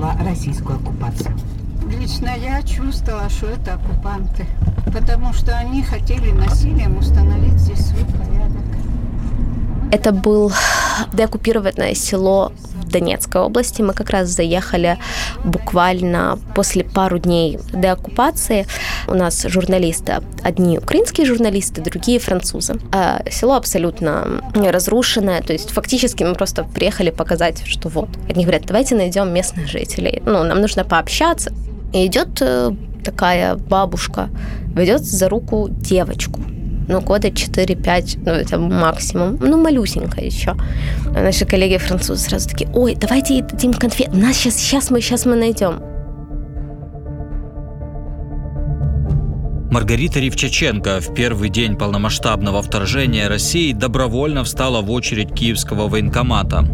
пережила российскую оккупацию? Лично я чувствовала, что это оккупанты, потому что они хотели насилием установить здесь свой порядок. Это был деоккупированное село Донецкой области. Мы как раз заехали буквально после пару дней деоккупации. У нас журналисты, одни украинские журналисты, другие французы. А село абсолютно разрушенное, то есть фактически мы просто приехали показать, что вот. Они говорят, давайте найдем местных жителей. Ну, нам нужно пообщаться. И идет э, такая бабушка, ведет за руку девочку ну, года 4-5, ну, это максимум, ну, малюсенькая еще. Наши коллеги французы сразу такие, ой, давайте дадим конфет, нас сейчас, сейчас мы, сейчас мы найдем. Маргарита Ревчаченко в первый день полномасштабного вторжения России добровольно встала в очередь киевского военкомата.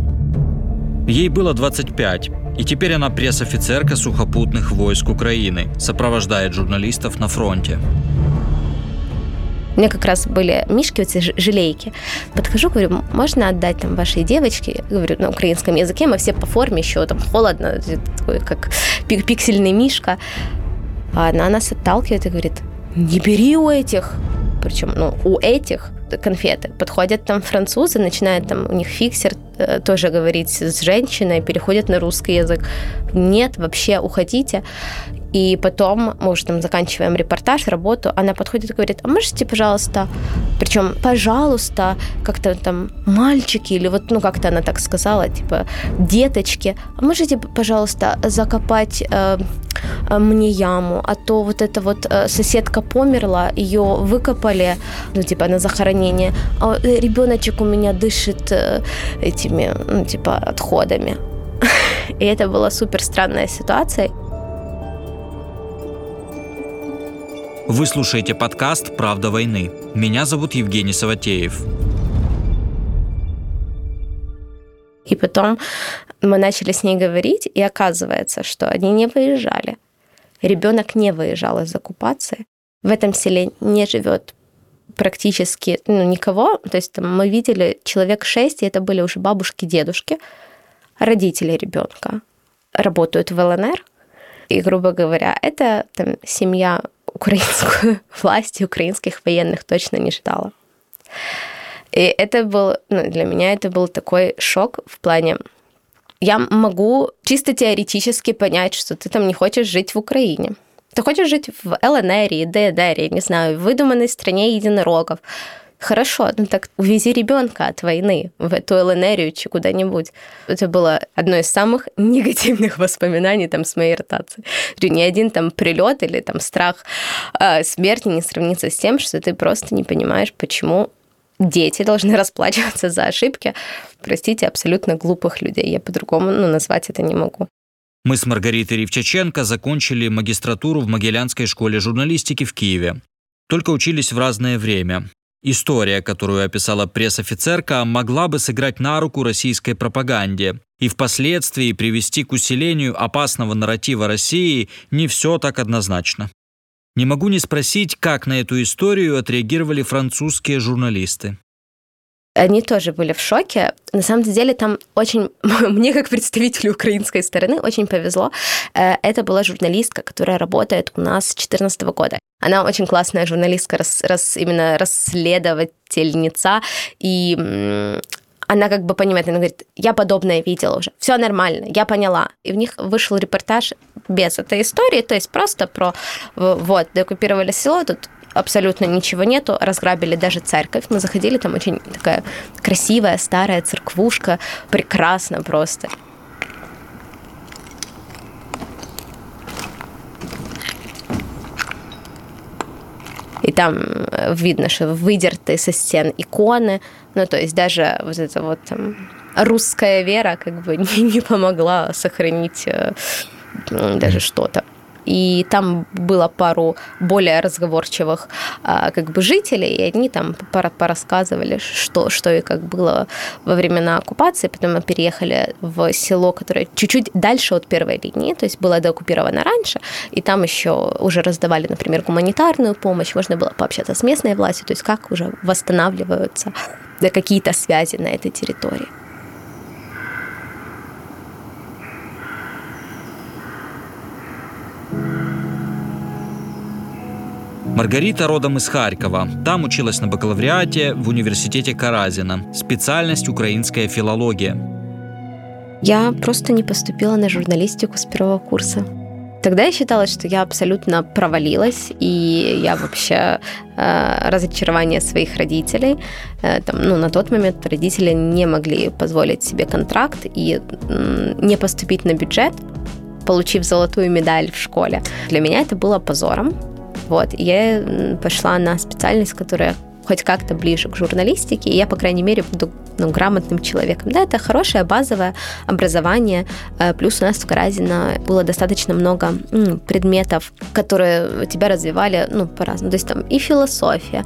Ей было 25, и теперь она пресс-офицерка сухопутных войск Украины, сопровождает журналистов на фронте. У меня как раз были мишки, эти желейки. Подхожу, говорю, можно отдать там вашей девочке? Говорю, на украинском языке, мы все по форме еще, там холодно, такой, как пиксельный мишка. А она нас отталкивает и говорит, не бери у этих. Причем, ну, у этих конфеты. Подходят там французы, начинают там у них фиксер тоже говорить с женщиной, переходят на русский язык. Нет, вообще уходите. И потом мы уже там заканчиваем репортаж, работу, она подходит и говорит, а можете, пожалуйста, причем, пожалуйста, как-то там мальчики, или вот, ну, как-то она так сказала, типа, деточки, а можете, пожалуйста, закопать э, э, мне яму, а то вот эта вот э, соседка померла, ее выкопали, ну, типа, на захоронение, а э, ребеночек у меня дышит э, этими, ну, типа, отходами. И это была супер странная ситуация. Вы слушаете подкаст «Правда войны». Меня зовут Евгений Саватеев. И потом мы начали с ней говорить, и оказывается, что они не выезжали. Ребенок не выезжал из оккупации. В этом селе не живет практически ну, никого. То есть там, мы видели человек шесть, и это были уже бабушки, дедушки, родители ребенка работают в ЛНР. И, грубо говоря, это там, семья украинскую власть и украинских военных точно не ждала. И это был, ну, для меня это был такой шок в плане, я могу чисто теоретически понять, что ты там не хочешь жить в Украине. Ты хочешь жить в ЛНР, ДНР, не знаю, в выдуманной стране единорогов. Хорошо, ну так увези ребенка от войны в эту ЛНРию чи куда-нибудь. Это было одно из самых негативных воспоминаний там с моей ротации. Ни один там прилет или там страх э, смерти не сравнится с тем, что ты просто не понимаешь, почему дети должны расплачиваться за ошибки, простите, абсолютно глупых людей. Я по-другому ну, назвать это не могу. Мы с Маргаритой Ривчаченко закончили магистратуру в Могилянской школе журналистики в Киеве. Только учились в разное время. История, которую описала пресс-офицерка, могла бы сыграть на руку российской пропаганде и впоследствии привести к усилению опасного нарратива России не все так однозначно. Не могу не спросить, как на эту историю отреагировали французские журналисты они тоже были в шоке. На самом деле там очень, мне как представителю украинской стороны очень повезло. Э, это была журналистка, которая работает у нас с 2014 года. Она очень классная журналистка, рас, рас, именно расследовательница, и она как бы понимает, она говорит, я подобное видела уже, все нормально, я поняла. И в них вышел репортаж без этой истории, то есть просто про, вот, деоккупировали село, тут абсолютно ничего нету, разграбили даже церковь. Мы заходили, там очень такая красивая старая церквушка, прекрасно просто. и там э, видно, что выдерты со стен иконы, ну, то есть даже вот эта вот там русская вера как бы не, не помогла сохранить э, даже что-то и там было пару более разговорчивых а, как бы жителей, и они там порассказывали, что, что и как было во времена оккупации. Потом мы переехали в село, которое чуть-чуть дальше от первой линии, то есть было деоккупировано раньше, и там еще уже раздавали, например, гуманитарную помощь, можно было пообщаться с местной властью, то есть как уже восстанавливаются какие-то связи на этой территории. Маргарита родом из Харькова. Там училась на бакалавриате в университете Каразина. Специальность украинская филология. Я просто не поступила на журналистику с первого курса. Тогда я считала, что я абсолютно провалилась, и я вообще э, разочарование своих родителей. Э, там, ну, на тот момент родители не могли позволить себе контракт и э, не поступить на бюджет, получив золотую медаль в школе. Для меня это было позором. Вот, и я пошла на специальность, которая хоть как-то ближе к журналистике, и я, по крайней мере, буду ну, грамотным человеком. Да, это хорошее базовое образование. Э, плюс у нас в Каразино было достаточно много предметов, которые тебя развивали, ну, по-разному. То есть там и философия,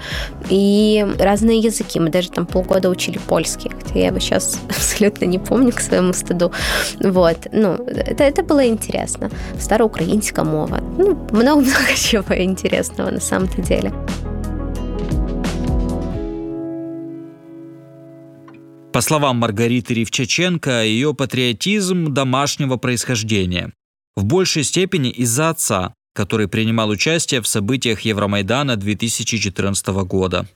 и разные языки. Мы даже там полгода учили польский, хотя я его сейчас абсолютно не помню к своему стыду. Вот. Ну, это, это было интересно. Староукраинская мова. Ну, много-много чего интересного на самом-то деле. По словам Маргариты Ривчаченко, ее патриотизм домашнего происхождения. В большей степени из-за отца, который принимал участие в событиях Евромайдана 2014 года.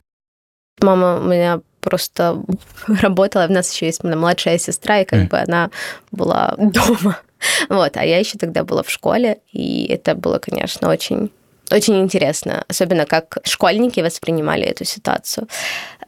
Мама у меня просто работала, у нас еще есть младшая сестра, и как mm. бы она была дома. Вот, а я еще тогда была в школе, и это было, конечно, очень очень интересно, особенно как школьники воспринимали эту ситуацию.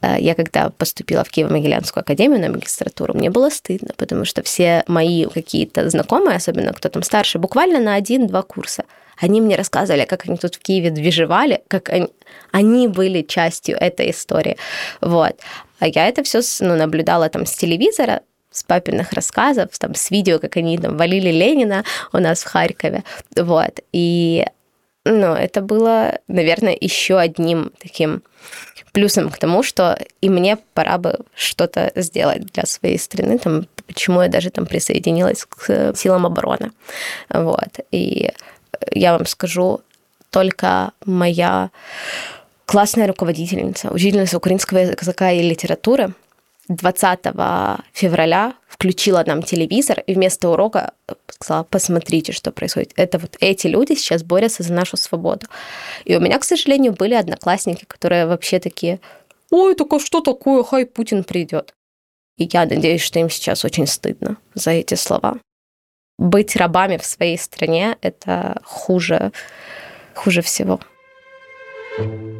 Э, я когда поступила в Киево-Могилянскую академию на магистратуру, мне было стыдно, потому что все мои какие-то знакомые, особенно кто там старше, буквально на один-два курса, они мне рассказывали, как они тут в Киеве движевали, как они, они были частью этой истории. Вот. А я это все ну, наблюдала там с телевизора, с папиных рассказов, там, с видео, как они там валили Ленина у нас в Харькове. Вот. И ну, это было, наверное, еще одним таким плюсом к тому, что и мне пора бы что-то сделать для своей страны, там, почему я даже там присоединилась к силам обороны. Вот. И я вам скажу, только моя классная руководительница, учительница украинского языка и литературы 20 февраля включила нам телевизор и вместо урока сказала, посмотрите, что происходит. Это вот эти люди сейчас борются за нашу свободу. И у меня, к сожалению, были одноклассники, которые вообще такие, ой, только что такое, хай Путин придет. И я надеюсь, что им сейчас очень стыдно за эти слова. Быть рабами в своей стране – это хуже, хуже всего. thank you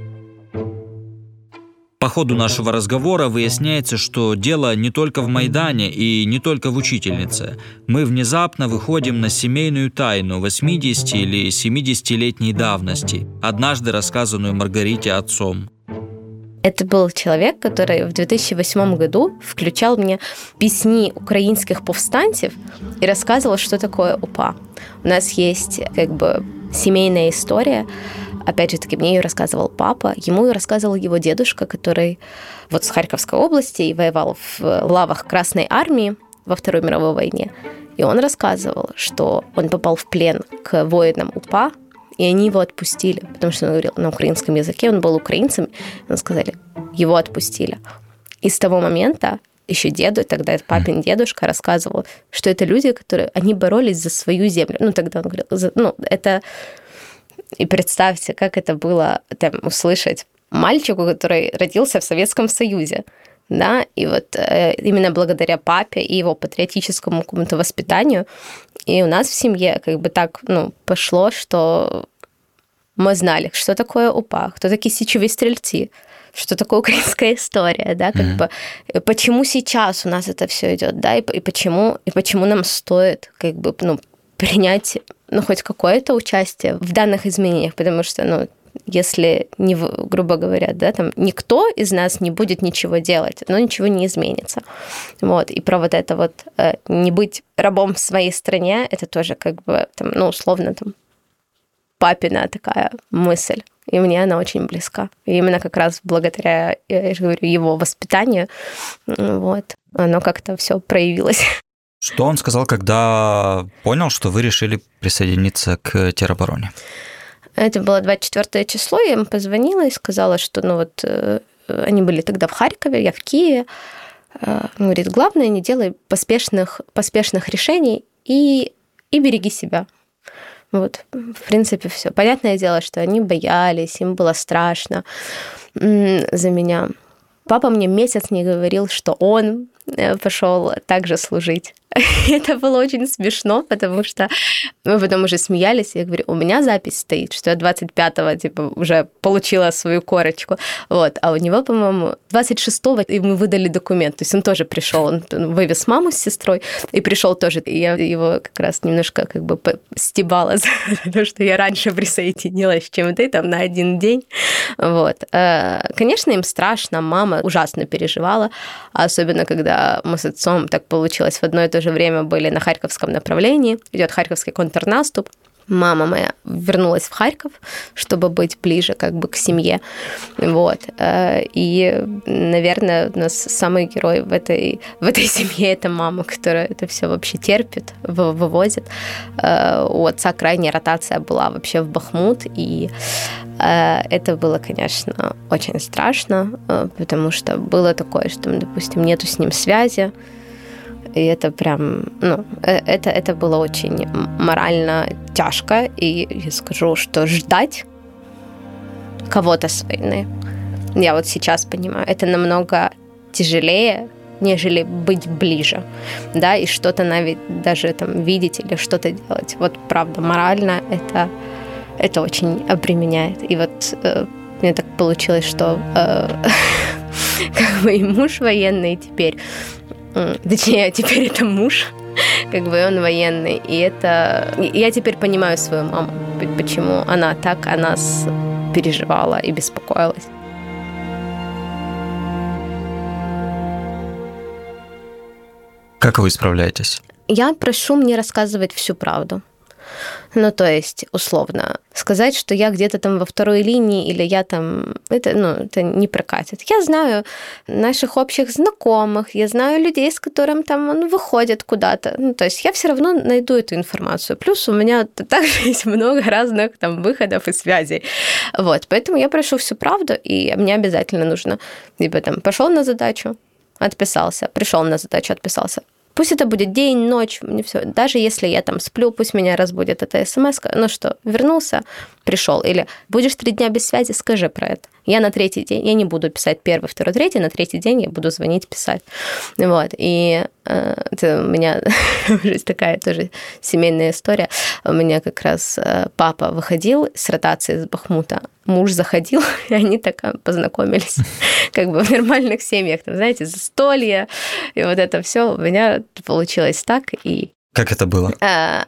по ходу нашего разговора выясняется, что дело не только в Майдане и не только в учительнице. Мы внезапно выходим на семейную тайну 80 или 70-летней давности, однажды рассказанную Маргарите отцом. Это был человек, который в 2008 году включал мне песни украинских повстанцев и рассказывал, что такое УПА. У нас есть как бы семейная история, Опять же таки, мне ее рассказывал папа, ему ее рассказывал его дедушка, который вот с Харьковской области и воевал в лавах Красной Армии во Второй мировой войне. И он рассказывал, что он попал в плен к воинам УПА, и они его отпустили, потому что он говорил на украинском языке, он был украинцем, и он сказали, его отпустили. И с того момента еще деду, тогда это папин дедушка рассказывал, что это люди, которые, они боролись за свою землю. Ну, тогда он говорил, ну, это и представьте, как это было там, услышать мальчику, который родился в Советском Союзе. Да, и вот э, именно благодаря папе и его патриотическому какому-то воспитанию, и у нас в семье как бы так, ну, пошло, что мы знали, что такое УПА, кто такие сечевые стрельцы, что такое украинская история, да, как mm-hmm. бы почему сейчас у нас это все идет, да, и, и почему и почему нам стоит как бы ну принять ну, хоть какое-то участие в данных изменениях, потому что, ну, если, не, грубо говоря, да, там никто из нас не будет ничего делать, но ничего не изменится. Вот. И про вот это вот э, не быть рабом в своей стране, это тоже как бы, там, ну, условно, там, папина такая мысль. И мне она очень близка. И именно как раз благодаря, я же говорю, его воспитанию, вот, оно как-то все проявилось. Что он сказал, когда понял, что вы решили присоединиться к теробороне? Это было 24 число, я ему позвонила и сказала, что ну вот э, они были тогда в Харькове, я в Киеве. Э, он говорит, главное, не делай поспешных, поспешных решений и, и береги себя. Вот, в принципе, все. Понятное дело, что они боялись, им было страшно за меня. Папа мне месяц не говорил, что он э, пошел также служить. Это было очень смешно, потому что мы потом уже смеялись. Я говорю, у меня запись стоит, что я 25-го типа, уже получила свою корочку. Вот. А у него, по-моему, 26-го ему выдали документ. То есть он тоже пришел, он вывез маму с сестрой и пришел тоже. И я его как раз немножко как бы стебала за то, что я раньше присоединилась, чем ты, там, на один день. Вот. Э, конечно, им страшно, мама ужасно переживала, особенно когда мы с отцом так получилось в одно и то же время были на Харьковском направлении, идет Харьковский контрнаступ. Мама моя вернулась в Харьков, чтобы быть ближе как бы к семье. Вот. Э, и, наверное, у нас самый герой в этой, в этой семье – это мама, которая это все вообще терпит, вывозит. Э, у отца крайняя ротация была вообще в Бахмут, и э, это было, конечно, очень страшно, потому что было такое, что, допустим, нету с ним связи, и это прям, ну, э, это, это было очень морально тяжко. И я скажу, что ждать кого-то с войны, я вот сейчас понимаю, это намного тяжелее, нежели быть ближе, да, и что-то даже там видеть или что-то делать. Вот правда, морально это, это очень обременяет. И вот э, мне так получилось, что э, как бы и муж военный теперь, Точнее, теперь это муж, как бы он военный. И это... Я теперь понимаю свою маму, почему она так о нас переживала и беспокоилась. Как вы справляетесь? Я прошу мне рассказывать всю правду. Ну, то есть, условно, сказать, что я где-то там во второй линии или я там... Это, ну, это не прокатит. Я знаю наших общих знакомых, я знаю людей, с которым там он выходит куда-то. Ну, то есть я все равно найду эту информацию. Плюс у меня также есть много разных там выходов и связей. Вот, поэтому я прошу всю правду, и мне обязательно нужно либо там пошел на задачу, отписался, пришел на задачу, отписался, Пусть это будет день, ночь, мне все. Даже если я там сплю, пусть меня разбудит эта смс. Ну что, вернулся, пришел. Или будешь три дня без связи, скажи про это. Я на третий день, я не буду писать первый, второй, третий, на третий день я буду звонить, писать. Вот. И э, это у меня такая тоже семейная история. У меня как раз э, папа выходил с ротации из Бахмута, муж заходил, и они так э, познакомились, как бы в нормальных семьях, там, знаете, застолье, и вот это все у меня получилось так, и как это было? А,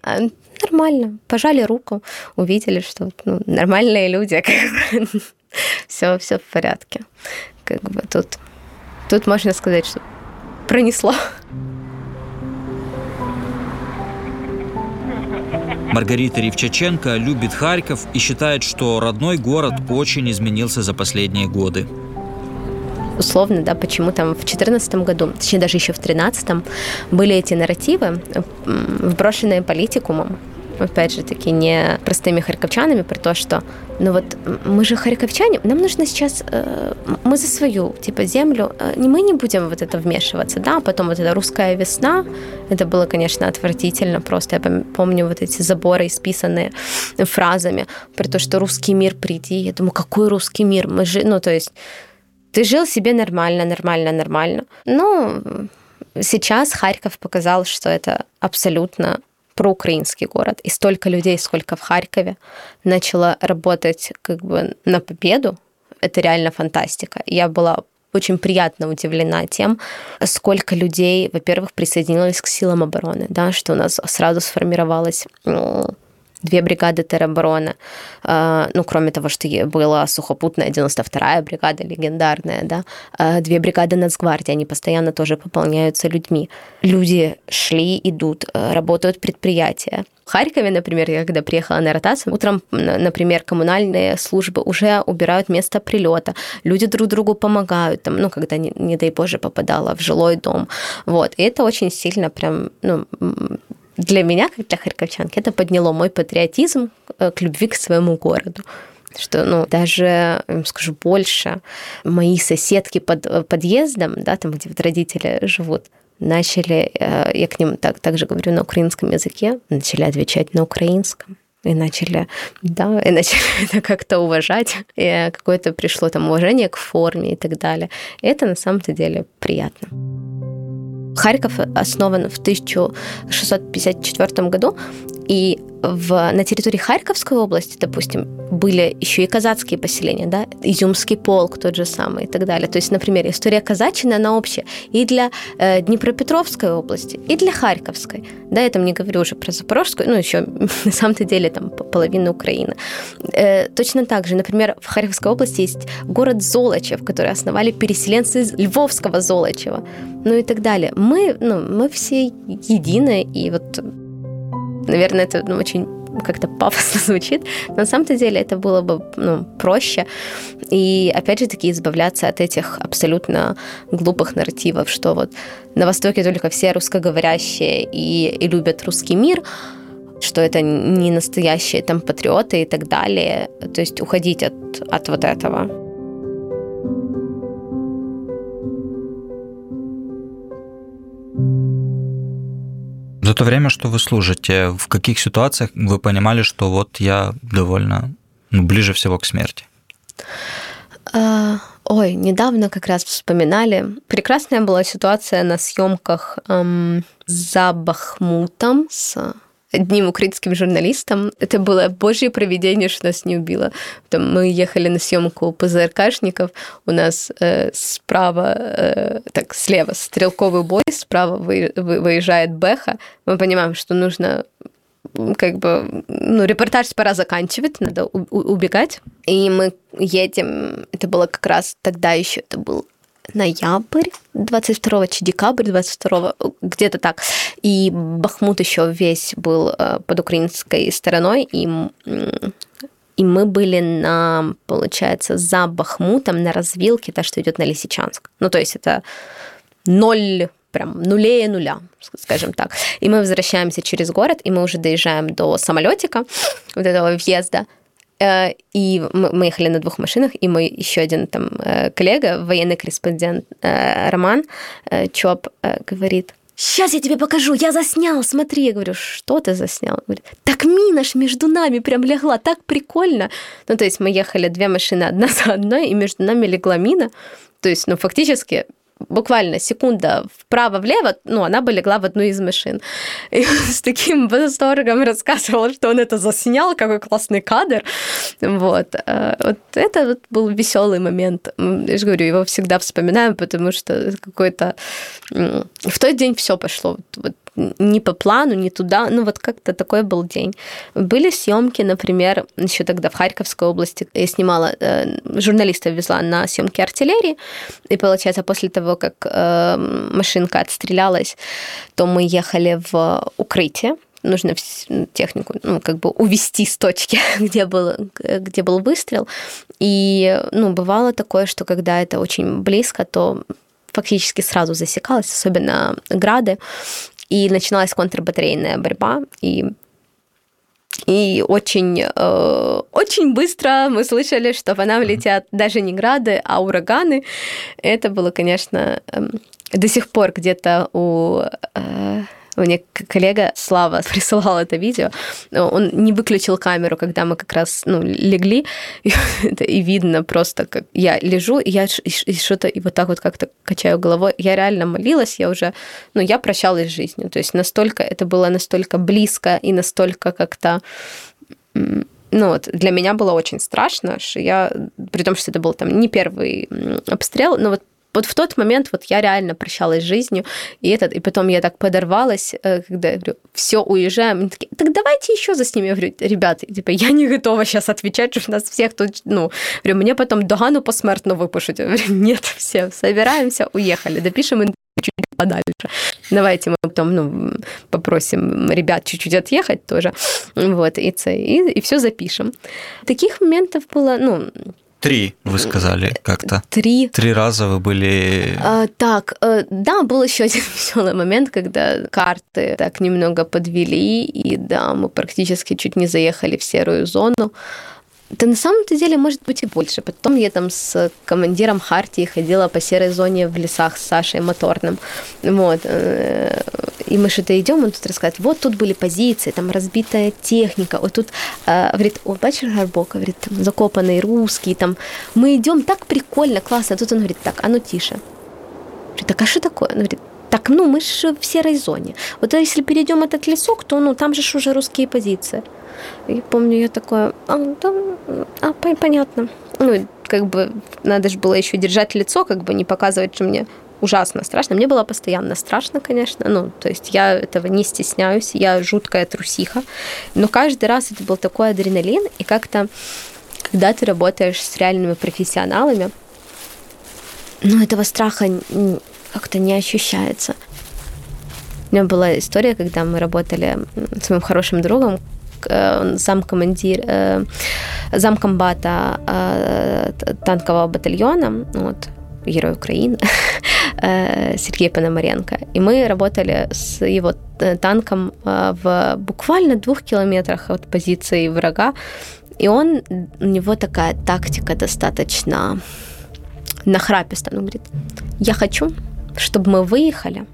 нормально. Пожали руку, увидели, что ну, нормальные люди. Все, все в порядке. Как бы тут, тут можно сказать, что пронесло. Маргарита Ривчаченко любит Харьков и считает, что родной город очень изменился за последние годы. Условно, да, почему там в 2014 году, точнее даже еще в 2013 были эти нарративы, вброшенные политикумом, опять же таки, не простыми харьковчанами, про то, что, ну вот, мы же харьковчане, нам нужно сейчас, э, мы за свою, типа, землю, э, мы не будем вот это вмешиваться, да, потом вот эта русская весна, это было, конечно, отвратительно, просто я помню вот эти заборы, исписанные фразами, про то, что русский мир приди, я думаю, какой русский мир, мы же, ну, то есть, ты жил себе нормально, нормально, нормально. Ну, сейчас Харьков показал, что это абсолютно проукраинский город. И столько людей, сколько в Харькове, начало работать как бы на победу. Это реально фантастика. Я была очень приятно удивлена тем, сколько людей, во-первых, присоединилось к силам обороны, да, что у нас сразу сформировалось две бригады теробороны. А, ну, кроме того, что была сухопутная 92-я бригада, легендарная, да, а, две бригады Нацгвардии, они постоянно тоже пополняются людьми. Люди шли, идут, а, работают предприятия. В Харькове, например, я когда приехала на ротацию, утром, например, коммунальные службы уже убирают место прилета, люди друг другу помогают, там, ну, когда, не, не дай боже, попадала в жилой дом. Вот. И это очень сильно прям, ну, для меня, как для харьковчанки, это подняло мой патриотизм э, к любви к своему городу что, ну, даже, скажу больше, мои соседки под э, подъездом, да, там, где вот родители живут, начали, э, я к ним так, также говорю на украинском языке, начали отвечать на украинском. и начали, да, и начали это как-то уважать, и какое-то пришло там уважение к форме и так далее. И это на самом-то деле приятно. Харьков основан в 1654 году, и в, на территории Харьковской области, допустим, были еще и казацкие поселения, да, Изюмский полк тот же самый и так далее. То есть, например, история казачины, она общая и для э, Днепропетровской области, и для Харьковской. Да, я там не говорю уже про Запорожскую, ну, еще на самом-то деле там половина Украины. Э, точно так же, например, в Харьковской области есть город Золочев, который основали переселенцы из Львовского Золочева, ну и так далее. Мы, ну, мы все едины, и вот Наверное, это ну, очень как-то пафосно звучит, но на самом-то деле это было бы ну, проще. И опять же таки избавляться от этих абсолютно глупых нарративов, что вот на Востоке только все русскоговорящие и, и любят русский мир, что это не настоящие там патриоты и так далее. То есть уходить от, от вот этого. За то время, что вы служите, в каких ситуациях вы понимали, что вот я довольно ну, ближе всего к смерти? А, ой, недавно как раз вспоминали. Прекрасная была ситуация на съемках эм, за Бахмутом с одним украинским журналистом. Это было божье проведение, что нас не убило. Там мы ехали на съемку ПЗРКшников, у нас э, справа, э, так, слева стрелковый бой, справа вы, вы, выезжает Бэха. Мы понимаем, что нужно как бы, ну, репортаж пора заканчивать, надо убегать. И мы едем, это было как раз тогда еще, это был ноябрь 22 чи декабрь 22 где-то так. И Бахмут еще весь был э, под украинской стороной, и и мы были на, получается, за Бахмутом на развилке, та, что идет на Лисичанск. Ну, то есть это ноль прям нулее нуля, скажем так. И мы возвращаемся через город, и мы уже доезжаем до самолетика, вот этого въезда, и мы ехали на двух машинах, и мой еще один там э, коллега, военный корреспондент э, Роман Чоп, говорит, сейчас я тебе покажу, я заснял, смотри. Я говорю, что ты заснял? Говорит, так мина ж между нами прям легла, так прикольно. Ну, то есть мы ехали две машины одна за одной, и между нами легла мина. То есть, ну, фактически буквально секунда вправо-влево, ну, она бы легла в одну из машин. И с таким восторгом рассказывал, что он это заснял, какой классный кадр. Вот. А вот это вот был веселый момент. Я же говорю, его всегда вспоминаем, потому что какой-то... В тот день все пошло. Вот не по плану, не туда. Ну, вот как-то такой был день. Были съемки, например, еще тогда в Харьковской области я снимала, э, журналистов везла на съемки артиллерии, и, получается, после того, как э, машинка отстрелялась, то мы ехали в укрытие, нужно технику ну, как бы увести с точки, где был, где был выстрел. И ну, бывало такое, что когда это очень близко, то фактически сразу засекалось, особенно грады и начиналась контрбатарейная борьба, и и очень, э, очень быстро мы слышали, что по нам летят даже не грады, а ураганы. Это было, конечно, э, до сих пор где-то у э, мне коллега Слава присылал это видео. Он не выключил камеру, когда мы как раз ну, легли, и, видно просто, как я лежу, и я и что-то и вот так вот как-то качаю головой. Я реально молилась, я уже, ну, я прощалась с жизнью. То есть настолько, это было настолько близко и настолько как-то ну вот, для меня было очень страшно, что я, при том, что это был там не первый обстрел, но вот вот в тот момент вот я реально прощалась с жизнью, и этот, и потом я так подорвалась, э, когда я говорю, все, уезжаем, они такие, так давайте еще заснимем. Я говорю, ребята, типа, я не готова сейчас отвечать, что нас всех тут, ну, говорю, мне потом догану посмертно выпишут. Я говорю, нет, все, собираемся, уехали, допишем чуть подальше. Давайте мы потом ну, попросим ребят чуть-чуть отъехать тоже. Вот, и, и, и все запишем. Таких моментов было, ну, Три, вы сказали как-то. Три. Три раза вы были... А, так, э, да, был еще один веселый момент, когда карты так немного подвели, и да, мы практически чуть не заехали в серую зону. Да на самом-то деле может быть и больше. Потом я там с командиром Хартии ходила по серой зоне в лесах с Сашей Моторным. Вот. Э, и мы что-то идем, он тут рассказывает, вот тут были позиции, там разбитая техника, вот тут, э, говорит, о, бачишь Гарбока, говорит, там закопанный русский, там, мы идем, так прикольно, классно. А тут он говорит, так, а ну тише. Говорит, так а что такое? Он говорит, так, ну, мы же в серой зоне. Вот если перейдем этот лесок, то, ну, там же уже русские позиции. И помню, я такое, а, да, а, понятно. Ну, как бы надо же было еще держать лицо, как бы не показывать, что мне ужасно страшно. Мне было постоянно страшно, конечно. Ну, то есть я этого не стесняюсь, я жуткая трусиха. Но каждый раз это был такой адреналин, и как-то, когда ты работаешь с реальными профессионалами, ну, этого страха как-то не ощущается. У меня была история, когда мы работали с моим хорошим другом, э, замкомандир, э, замкомбата э, танкового батальона, вот, Герой Украины, Сергей Пономаренко. И мы работали с его танком в буквально двух километрах от позиции врага. И он, у него такая тактика достаточно нахрапистая. Он говорит, я хочу, чтобы мы выехали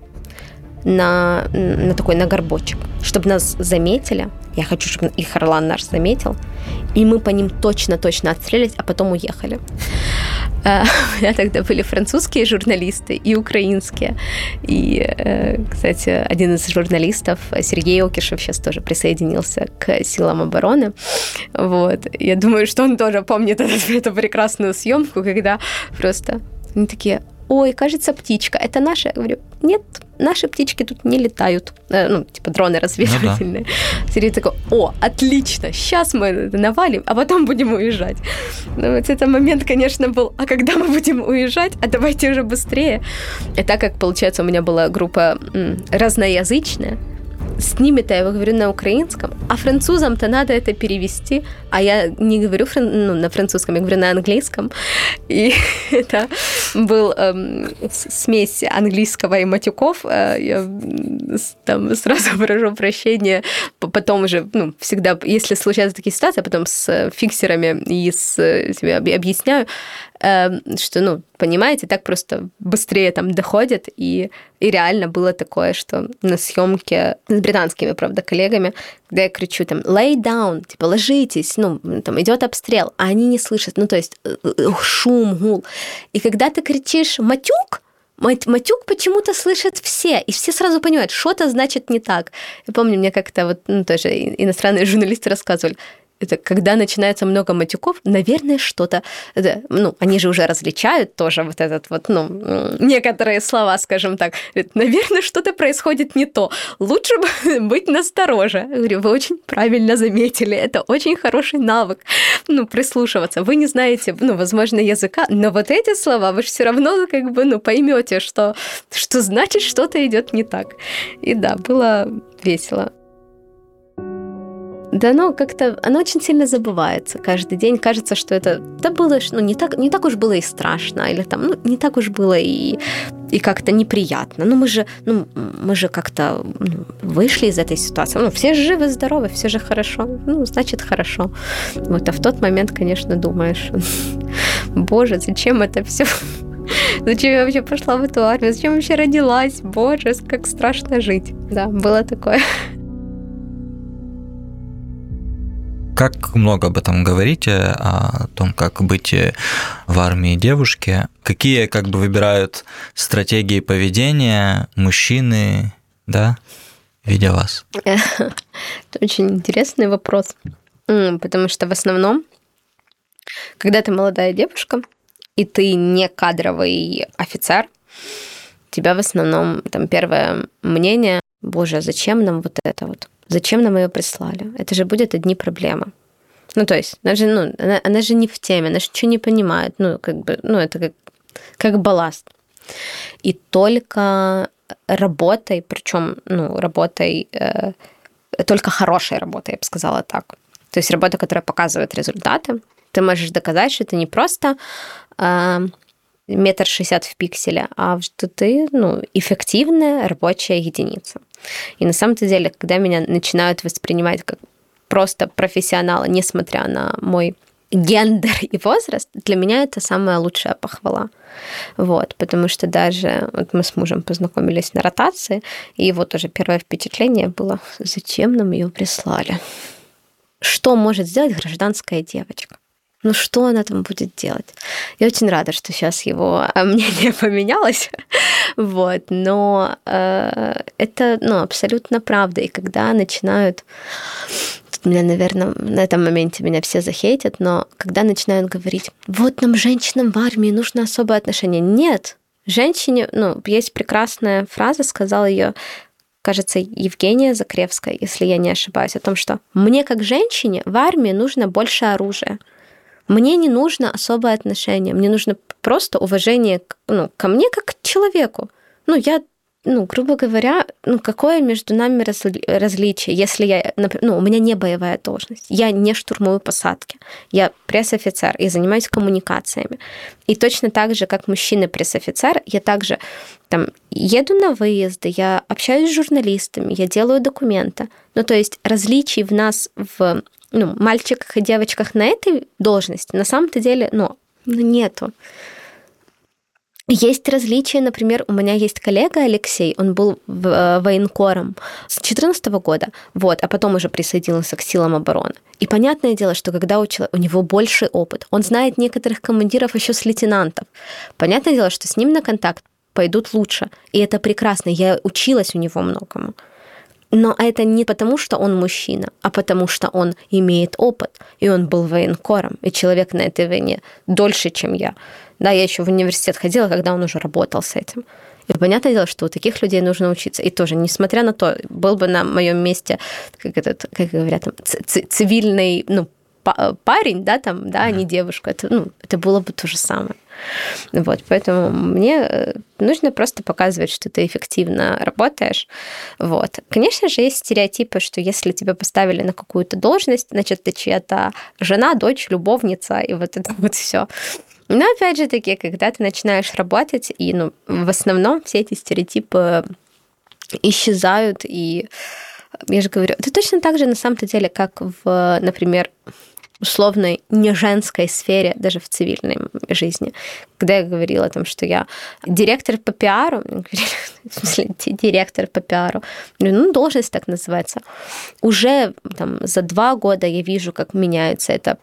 на, на такой на горбочек, чтобы нас заметили. Я хочу, чтобы их Орлан наш заметил. И мы по ним точно-точно отстрелились, а потом уехали. Э, у меня тогда были французские журналисты и украинские. И, э, кстати, один из журналистов, Сергей Окишев, сейчас тоже присоединился к силам обороны. Вот. Я думаю, что он тоже помнит эту, эту прекрасную съемку, когда просто они такие, ой, кажется, птичка, это наша? Я говорю, нет, наши птички тут не летают. Э, ну, типа дроны разведывательные. Ну, да. Сергей такой, о, отлично, сейчас мы навалим, а потом будем уезжать. Ну, вот этот момент, конечно, был, а когда мы будем уезжать? А давайте уже быстрее. И так как, получается, у меня была группа м, разноязычная, с ними-то я говорю на украинском, а французам-то надо это перевести, а я не говорю фран... ну, на французском, я говорю на английском. И это был эм, смесь английского и матюков. Э, я там сразу прошу прощения. Потом уже, ну, всегда, если случаются такие ситуации, потом с фиксерами и с себе объясняю, Эм, что, ну, понимаете, так просто быстрее там доходят, и, и реально было такое, что на съемке с британскими, правда, коллегами, когда я кричу там lay down, типа ложитесь, ну, там идет обстрел, а они не слышат, ну, то есть э, э, шум, гул. И когда ты кричишь матюк, Матюк почему-то слышат все, и все сразу понимают, что-то значит не так. Я помню, мне как-то вот, ну, тоже иностранные журналисты рассказывали, это когда начинается много матюков, наверное, что-то, это, ну, они же уже различают тоже вот этот вот, ну, некоторые слова, скажем так. Наверное, что-то происходит не то. Лучше бы быть настороже. Я говорю, вы очень правильно заметили, это очень хороший навык, ну, прислушиваться. Вы не знаете, ну, возможно, языка, но вот эти слова вы же все равно как бы, ну, поймете, что, что значит что-то идет не так. И да, было весело. Да, оно как-то, оно очень сильно забывается каждый день. Кажется, что это, да было, ну, не так, не так уж было и страшно, или там, ну, не так уж было и, и как-то неприятно. Ну, мы же, ну, мы же как-то ну, вышли из этой ситуации. Ну, все живы, здоровы, все же хорошо. Ну, значит, хорошо. Вот, а в тот момент, конечно, думаешь, боже, зачем это все? Зачем я вообще пошла в эту армию? Зачем вообще родилась? Боже, как страшно жить. Да, было такое. Как много об этом говорите, о том, как быть в армии девушки? Какие как бы выбирают стратегии поведения мужчины, да, видя вас? Это очень интересный вопрос, потому что в основном, когда ты молодая девушка, и ты не кадровый офицер, тебя в основном там первое мнение, боже, а зачем нам вот это вот? Зачем нам ее прислали? Это же будет одни проблемы. Ну, то есть, она же, ну, она, она же не в теме, она же ничего не понимает. Ну, как бы, ну, это как, как балласт. И только работой, причем, ну, работой, э, только хорошей работой, я бы сказала так. То есть работа, которая показывает результаты. Ты можешь доказать, что это не просто э, метр шестьдесят в пикселе, а что ты ну, эффективная рабочая единица. И на самом-то деле, когда меня начинают воспринимать как просто профессионала, несмотря на мой гендер и возраст, для меня это самая лучшая похвала. Вот, потому что даже вот мы с мужем познакомились на ротации, и его тоже первое впечатление было, зачем нам ее прислали? Что может сделать гражданская девочка? Ну что она там будет делать? Я очень рада, что сейчас его а, мнение поменялось, вот, но э, это ну, абсолютно правда. И когда начинают меня, наверное, на этом моменте меня все захейтят, но когда начинают говорить, вот нам, женщинам в армии, нужно особое отношение. Нет, женщине, ну, есть прекрасная фраза, сказала ее кажется, Евгения Закревская, если я не ошибаюсь, о том, что мне как женщине в армии нужно больше оружия. Мне не нужно особое отношение, мне нужно просто уважение ну, ко мне как к человеку. Ну, я ну, грубо говоря, ну, какое между нами разли- различие, если я, ну, у меня не боевая должность, я не штурмую посадки, я пресс-офицер, я занимаюсь коммуникациями. И точно так же, как мужчина-пресс-офицер, я также там еду на выезды, я общаюсь с журналистами, я делаю документы. Ну, то есть различий в нас в ну, мальчиках и девочках на этой должности на самом-то деле, ну, нету. Есть различия, например, у меня есть коллега Алексей, он был э, военкором с 2014 года, вот, а потом уже присоединился к силам обороны. И понятное дело, что когда у, человека, у него больший опыт, он знает некоторых командиров еще с лейтенантов. Понятное дело, что с ним на контакт пойдут лучше. И это прекрасно. Я училась у него многому. Но это не потому, что он мужчина, а потому что он имеет опыт, и он был военкором, и человек на этой войне дольше, чем я. Да, я еще в университет ходила, когда он уже работал с этим. И понятное дело, что у таких людей нужно учиться. И тоже, несмотря на то, был бы на моем месте, как, этот, как говорят, там, цивильный ну, парень, да, там, да, а не девушка, это, ну, это было бы то же самое. Вот, поэтому мне э, нужно просто показывать, что ты эффективно работаешь. Вот. Конечно же, есть стереотипы, что если тебя поставили на какую-то должность, значит, ты чья-то жена, дочь, любовница, и вот это вот все. Но опять же таки, когда ты начинаешь работать, и ну, в основном все эти стереотипы исчезают, и я же говорю, это точно так же на самом-то деле, как в, например, условной не женской сфере, даже в цивильной жизни. Когда я говорила о том, что я директор по пиару, в смысле, директор по пиару, ну, должность так называется. Уже там, за два года я вижу, как меняется это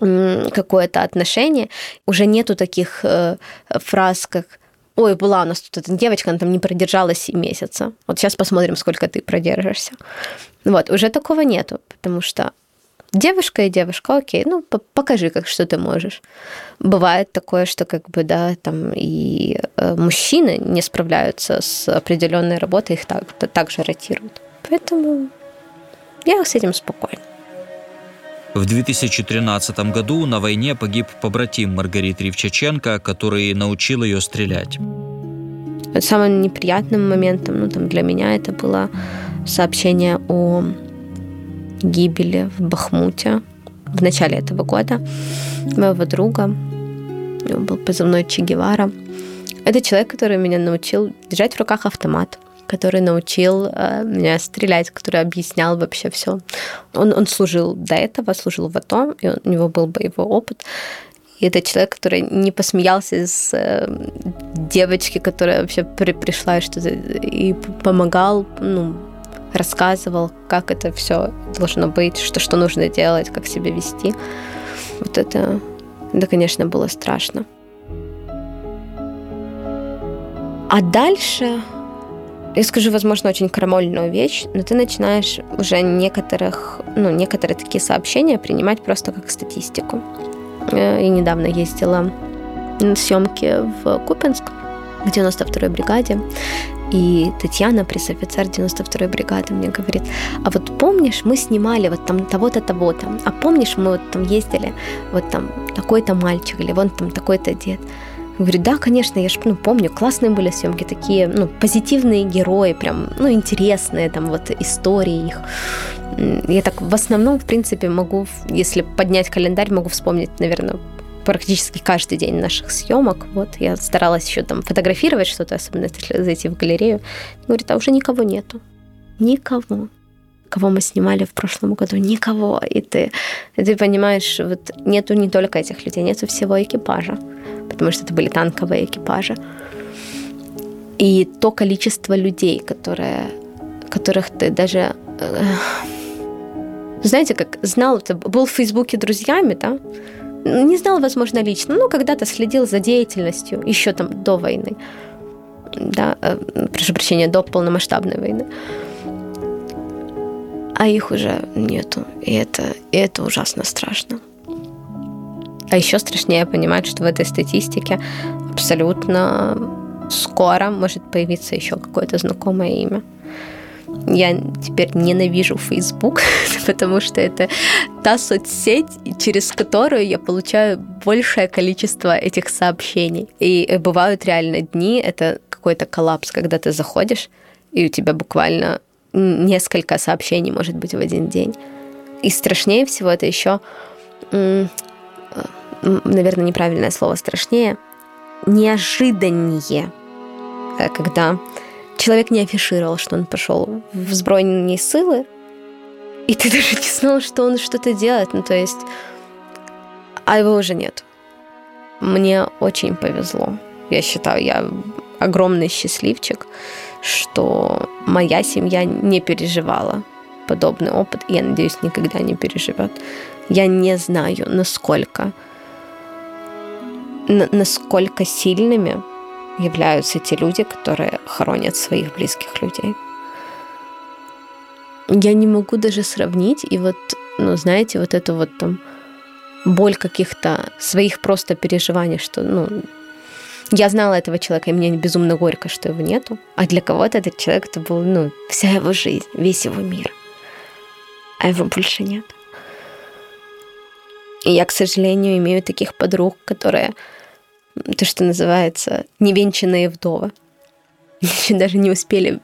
какое-то отношение, уже нету таких э, фраз, как ой, была у нас тут эта девочка, она там не продержалась и месяца. Вот сейчас посмотрим, сколько ты продержишься. Вот, уже такого нету, потому что девушка и девушка, окей, ну, покажи, как что ты можешь. Бывает такое, что как бы, да, там и э, мужчины не справляются с определенной работой, их так, также ротируют. Поэтому я с этим спокойна. В 2013 году на войне погиб побратим Маргариты Ривчаченко, который научил ее стрелять. Самым неприятным моментом ну, там, для меня это было сообщение о гибели в Бахмуте в начале этого года моего друга. Него был позывной Че Гевара. Это человек, который меня научил держать в руках автомат, который научил э, меня стрелять, который объяснял вообще все. Он, он служил до этого, служил в АТО, и он, у него был боевой опыт. И это человек, который не посмеялся с э, девочки, которая вообще при, пришла и что-то и помогал, ну, рассказывал, как это все должно быть, что, что нужно делать, как себя вести. Вот это, это, конечно, было страшно. А дальше я скажу, возможно, очень крамольную вещь, но ты начинаешь уже некоторых, ну, некоторые такие сообщения принимать просто как статистику. Я недавно ездила на съемки в Купинск, в 92-й бригаде, и Татьяна, пресс-офицер 92-й бригады, мне говорит, а вот помнишь, мы снимали вот там того-то, того-то, а помнишь, мы вот там ездили, вот там такой-то мальчик или вон там такой-то дед. Говорю, да, конечно, я ж ну, помню, классные были съемки, такие, ну, позитивные герои, прям, ну, интересные там вот истории их. Я так в основном, в принципе, могу, если поднять календарь, могу вспомнить, наверное, практически каждый день наших съемок. Вот я старалась еще там фотографировать что-то, особенно если зайти в галерею. Говорит, а уже никого нету. Никого. кого мы снимали в прошлом году, никого. И ты, и ты понимаешь, вот нету не только этих людей, нету всего экипажа, потому что это были танковые экипажи. И то количество людей, которые, которых ты даже... Э, знаете, как знал, ты был в Фейсбуке друзьями, да? Не знал, возможно, лично, но когда-то следил за деятельностью еще там до войны. Да, э, прошу прощения, до полномасштабной войны а их уже нету. И это, и это ужасно страшно. А еще страшнее понимать, что в этой статистике абсолютно скоро может появиться еще какое-то знакомое имя. Я теперь ненавижу Facebook, потому что это та соцсеть, через которую я получаю большее количество этих сообщений. И бывают реально дни, это какой-то коллапс, когда ты заходишь, и у тебя буквально несколько сообщений, может быть, в один день. И страшнее всего это еще, наверное, неправильное слово страшнее, неожиданнее, э, когда человек не афишировал, что он пошел в сбройные силы, и ты даже не знал, что он что-то делает. Ну, то есть, а его уже нет. Мне очень повезло. Я считаю, я огромный счастливчик что моя семья не переживала подобный опыт, и я надеюсь, никогда не переживет. Я не знаю, насколько, насколько сильными являются те люди, которые хоронят своих близких людей. Я не могу даже сравнить, и вот, ну, знаете, вот эту вот там боль каких-то своих просто переживаний, что, ну, я знала этого человека, и мне безумно горько, что его нету. А для кого-то этот человек, это был, ну, вся его жизнь, весь его мир. А его больше нет. И я, к сожалению, имею таких подруг, которые, то, что называется, невенчанные вдовы. Еще даже не успели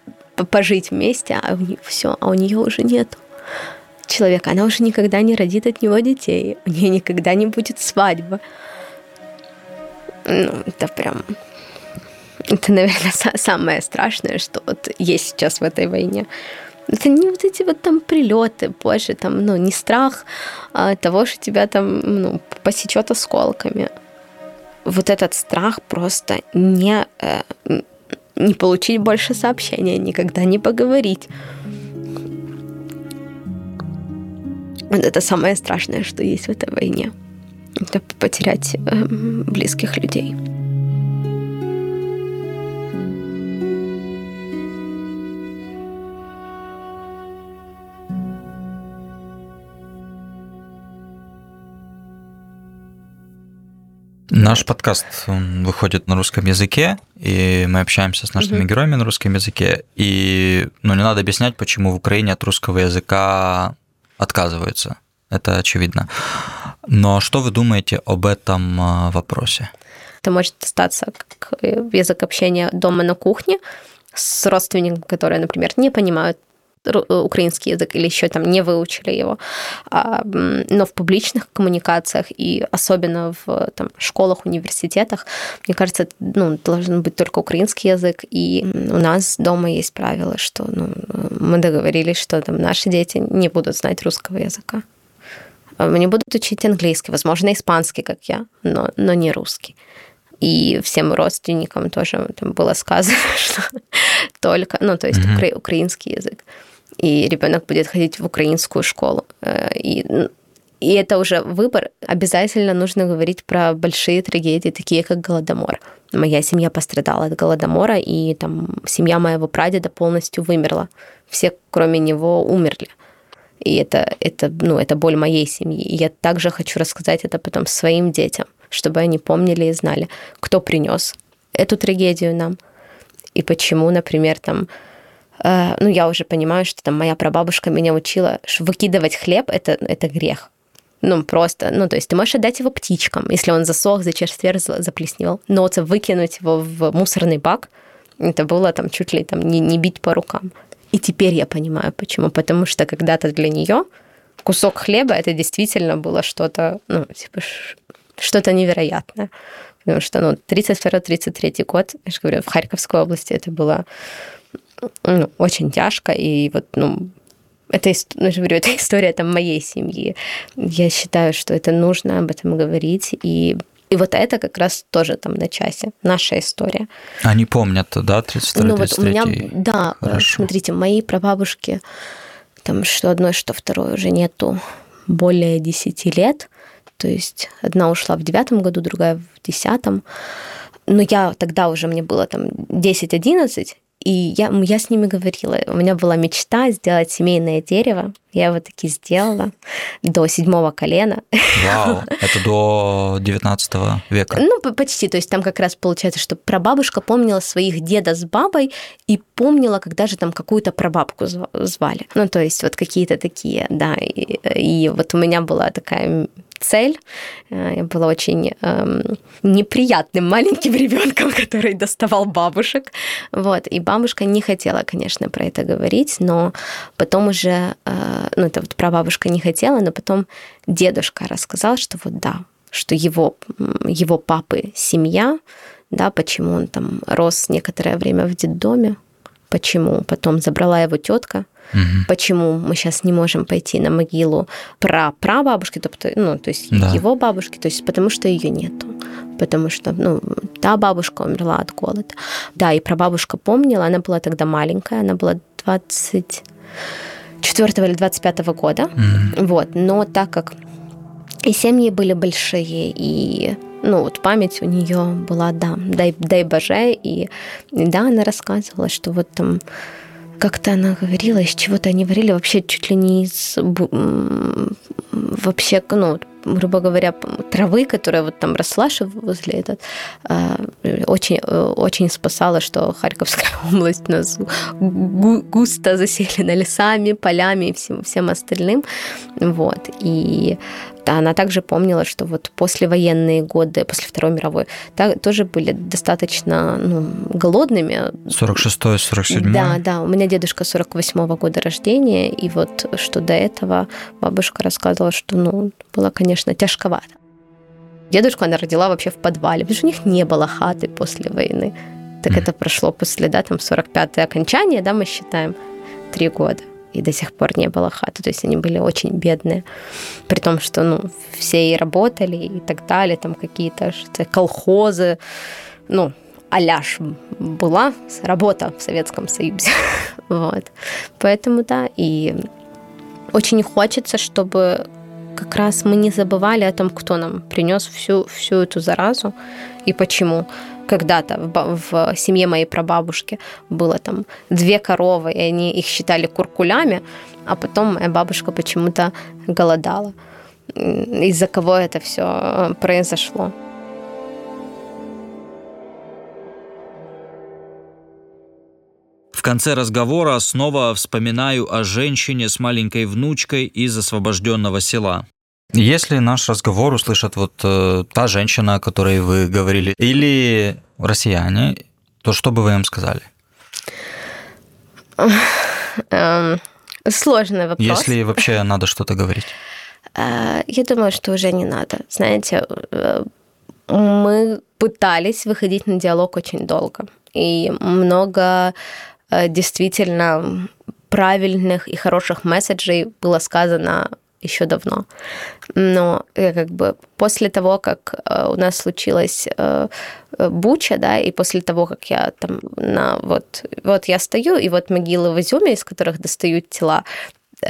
пожить вместе, а у нее все, а у нее уже нету человека. Она уже никогда не родит от него детей. У нее никогда не будет свадьбы. Ну, это прям... Это, наверное, самое страшное, что вот есть сейчас в этой войне. Это не вот эти вот там прилеты, позже там, ну, не страх а того, что тебя там, ну, посечет осколками. Вот этот страх просто не, э, не получить больше сообщения, никогда не поговорить. Вот это самое страшное, что есть в этой войне это потерять э, близких людей. Наш подкаст выходит на русском языке, и мы общаемся с нашими угу. героями на русском языке. И ну, не надо объяснять, почему в Украине от русского языка отказываются. Это очевидно. Но что вы думаете об этом а, вопросе? Это может остаться как язык общения дома на кухне с родственниками, которые, например, не понимают украинский язык или еще там не выучили его. А, но в публичных коммуникациях и особенно в там, школах, университетах, мне кажется, ну, должен быть только украинский язык. И у нас дома есть правило, что ну, мы договорились, что там, наши дети не будут знать русского языка. Они будут учить английский, возможно, испанский, как я, но, но не русский. И всем родственникам тоже там было сказано, что только, ну, то есть mm-hmm. укра- украинский язык. И ребенок будет ходить в украинскую школу. Э, и, и это уже выбор. Обязательно нужно говорить про большие трагедии, такие как Голодомор. Моя семья пострадала от Голодомора, и там семья моего прадеда полностью вымерла. Все, кроме него, умерли. И это, это, ну, это боль моей семьи. И я также хочу рассказать это потом своим детям, чтобы они помнили и знали, кто принес эту трагедию нам. И почему, например, там, ну, я уже понимаю, что там моя прабабушка меня учила, что выкидывать хлеб это, это грех. Ну, просто, ну, то есть ты можешь отдать его птичкам, если он засох, зачерствел, заплесневел, но вот выкинуть его в мусорный бак, это было там чуть ли там не, не бить по рукам. И теперь я понимаю, почему. Потому что когда-то для нее кусок хлеба это действительно было что-то, ну, типа, что-то невероятное. Потому что, ну, 32-33 год, я же говорю, в Харьковской области это было ну, очень тяжко, и вот, ну, это, ну, я говорю, это история там, моей семьи. Я считаю, что это нужно об этом говорить. И, и вот это как раз тоже там на часе, наша история. Они помнят, да, 32 Ну вот у меня, да, Хорошо. смотрите, мои прабабушки, там что одной, что второй уже нету более 10 лет. То есть одна ушла в девятом году, другая в десятом. Но я тогда уже, мне было там 10-11, и я, я с ними говорила. У меня была мечта сделать семейное дерево. Я его таки сделала до седьмого колена. Вау, это до 19 века? Ну, почти. То есть там как раз получается, что прабабушка помнила своих деда с бабой и помнила, когда же там какую-то прабабку звали. Ну, то есть вот какие-то такие, да. И, и вот у меня была такая цель. Э, я была очень эм, неприятным маленьким ребенком, который доставал бабушек. Вот. И бабушка не хотела, конечно, про это говорить, но потом уже, э, ну, это вот прабабушка не хотела, но потом дедушка рассказал, что вот да, что его, его папы семья, да, почему он там рос некоторое время в детдоме, почему потом забрала его тетка, Угу. Почему мы сейчас не можем пойти на могилу про прабабушки, ну, то есть да. его бабушки, то есть потому что ее нету. Потому что, ну, та бабушка умерла от голода. Да, и прабабушка помнила, она была тогда маленькая, она была 24 или 25 года. Угу. Вот, но так как и семьи были большие, и ну вот память у нее была, да, дай, дай боже, и да, она рассказывала, что вот там как-то она говорила, из чего-то они варили вообще чуть ли не из вообще, ну, грубо говоря, травы, которая вот там росла возле этот, а, очень, очень спасала, что Харьковская область нас густо заселена лесами, полями и всем, всем остальным. Вот. И она также помнила, что вот послевоенные годы, после Второй мировой, так, тоже были достаточно ну, голодными. 46-47? Да, да. У меня дедушка 48-го года рождения, и вот что до этого бабушка рассказывала, что ну, было, конечно, тяжковато. Дедушку она родила вообще в подвале, потому что у них не было хаты после войны. Так mm. это прошло после, да, там 45-е окончание, да, мы считаем, три года и до сих пор не было хаты. То есть они были очень бедные. При том, что ну, все и работали и так далее, там какие-то колхозы, ну, аляш была работа в Советском Союзе. вот. Поэтому, да, и очень хочется, чтобы как раз мы не забывали о том, кто нам принес всю, всю эту заразу и почему когда-то в, в семье моей прабабушки было там две коровы, и они их считали куркулями, а потом моя бабушка почему-то голодала. Из-за кого это все э, произошло. В конце разговора снова вспоминаю о женщине с маленькой внучкой из освобожденного села. Если наш разговор услышат вот э, та женщина, о которой вы говорили, или россияне, то что бы вы им сказали? Эм, сложный вопрос. Если вообще надо что-то говорить. Э, я думаю, что уже не надо. Знаете, э, мы пытались выходить на диалог очень долго. И много э, действительно правильных и хороших месседжей было сказано еще давно. Но э, как бы после того, как э, у нас случилась э, буча, да, и после того, как я там на вот, вот я стою, и вот могилы в Изюме, из которых достают тела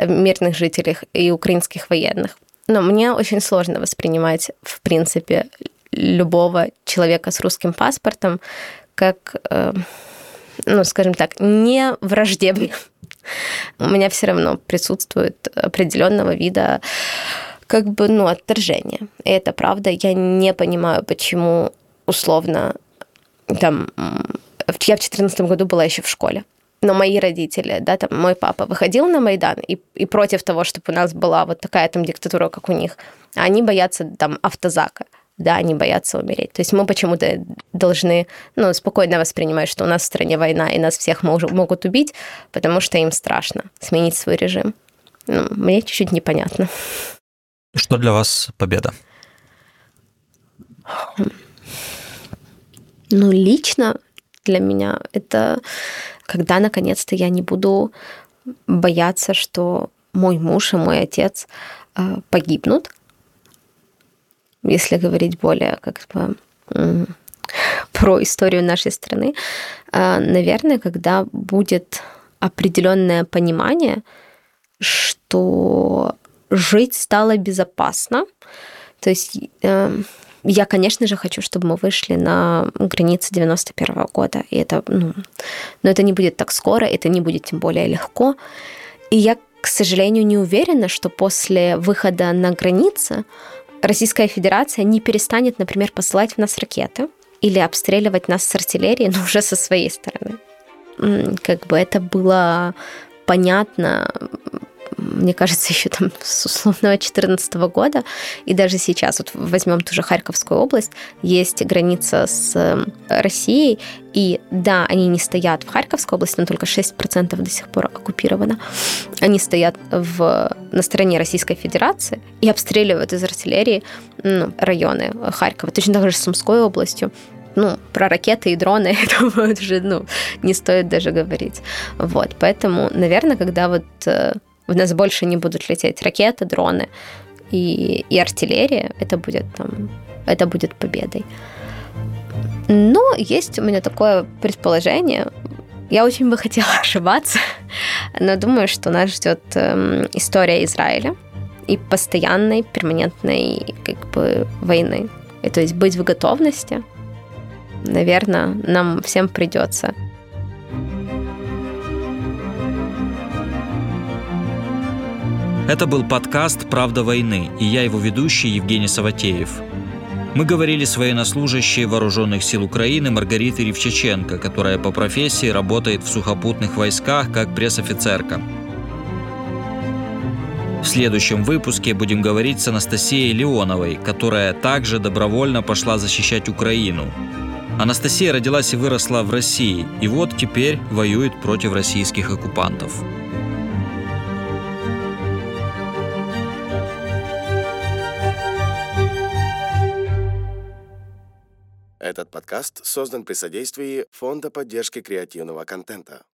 мирных жителей и украинских военных. Но мне очень сложно воспринимать, в принципе, любого человека с русским паспортом как, ну, скажем так, не враждебным у меня все равно присутствует определенного вида как бы, ну, отторжение. И это правда. Я не понимаю, почему условно там... Я в 2014 году была еще в школе. Но мои родители, да, там мой папа выходил на Майдан и, и против того, чтобы у нас была вот такая там диктатура, как у них, они боятся там автозака да, они боятся умереть. То есть мы почему-то должны ну, спокойно воспринимать, что у нас в стране война, и нас всех мож- могут убить, потому что им страшно сменить свой режим. Ну, мне чуть-чуть непонятно. Что для вас победа? Ну, лично для меня это когда наконец-то я не буду бояться, что мой муж и мой отец э, погибнут, если говорить более как бы про историю нашей страны, э, наверное, когда будет определенное понимание, что жить стало безопасно. То есть э, я, конечно же, хочу, чтобы мы вышли на границы 91 -го года. И это, ну, но это не будет так скоро, это не будет тем более легко. И я, к сожалению, не уверена, что после выхода на границы Российская Федерация не перестанет, например, посылать в нас ракеты или обстреливать нас с артиллерии, но уже со своей стороны. Как бы это было понятно мне кажется, еще там с условного 2014 года, и даже сейчас, вот возьмем ту же Харьковскую область, есть граница с эм, Россией, и да, они не стоят в Харьковской области, но только 6% до сих пор оккупировано. Они стоят в, на стороне Российской Федерации и обстреливают из артиллерии ну, районы Харькова. Точно так же с Сумской областью ну, про ракеты и дроны, это уже, ну, не стоит даже говорить. Вот, поэтому, наверное, когда вот э, в нас больше не будут лететь ракеты, дроны и, и артиллерия, это будет там, это будет победой. Но есть у меня такое предположение, я очень бы хотела ошибаться, но думаю, что нас ждет эм, история Израиля и постоянной, перманентной как бы войны. И, то есть быть в готовности, наверное, нам всем придется. Это был подкаст «Правда войны» и я его ведущий Евгений Саватеев. Мы говорили с военнослужащей Вооруженных сил Украины Маргаритой Ревчаченко, которая по профессии работает в сухопутных войсках как пресс-офицерка. В следующем выпуске будем говорить с Анастасией Леоновой, которая также добровольно пошла защищать Украину. Анастасия родилась и выросла в России, и вот теперь воюет против российских оккупантов. Этот подкаст создан при содействии Фонда поддержки креативного контента.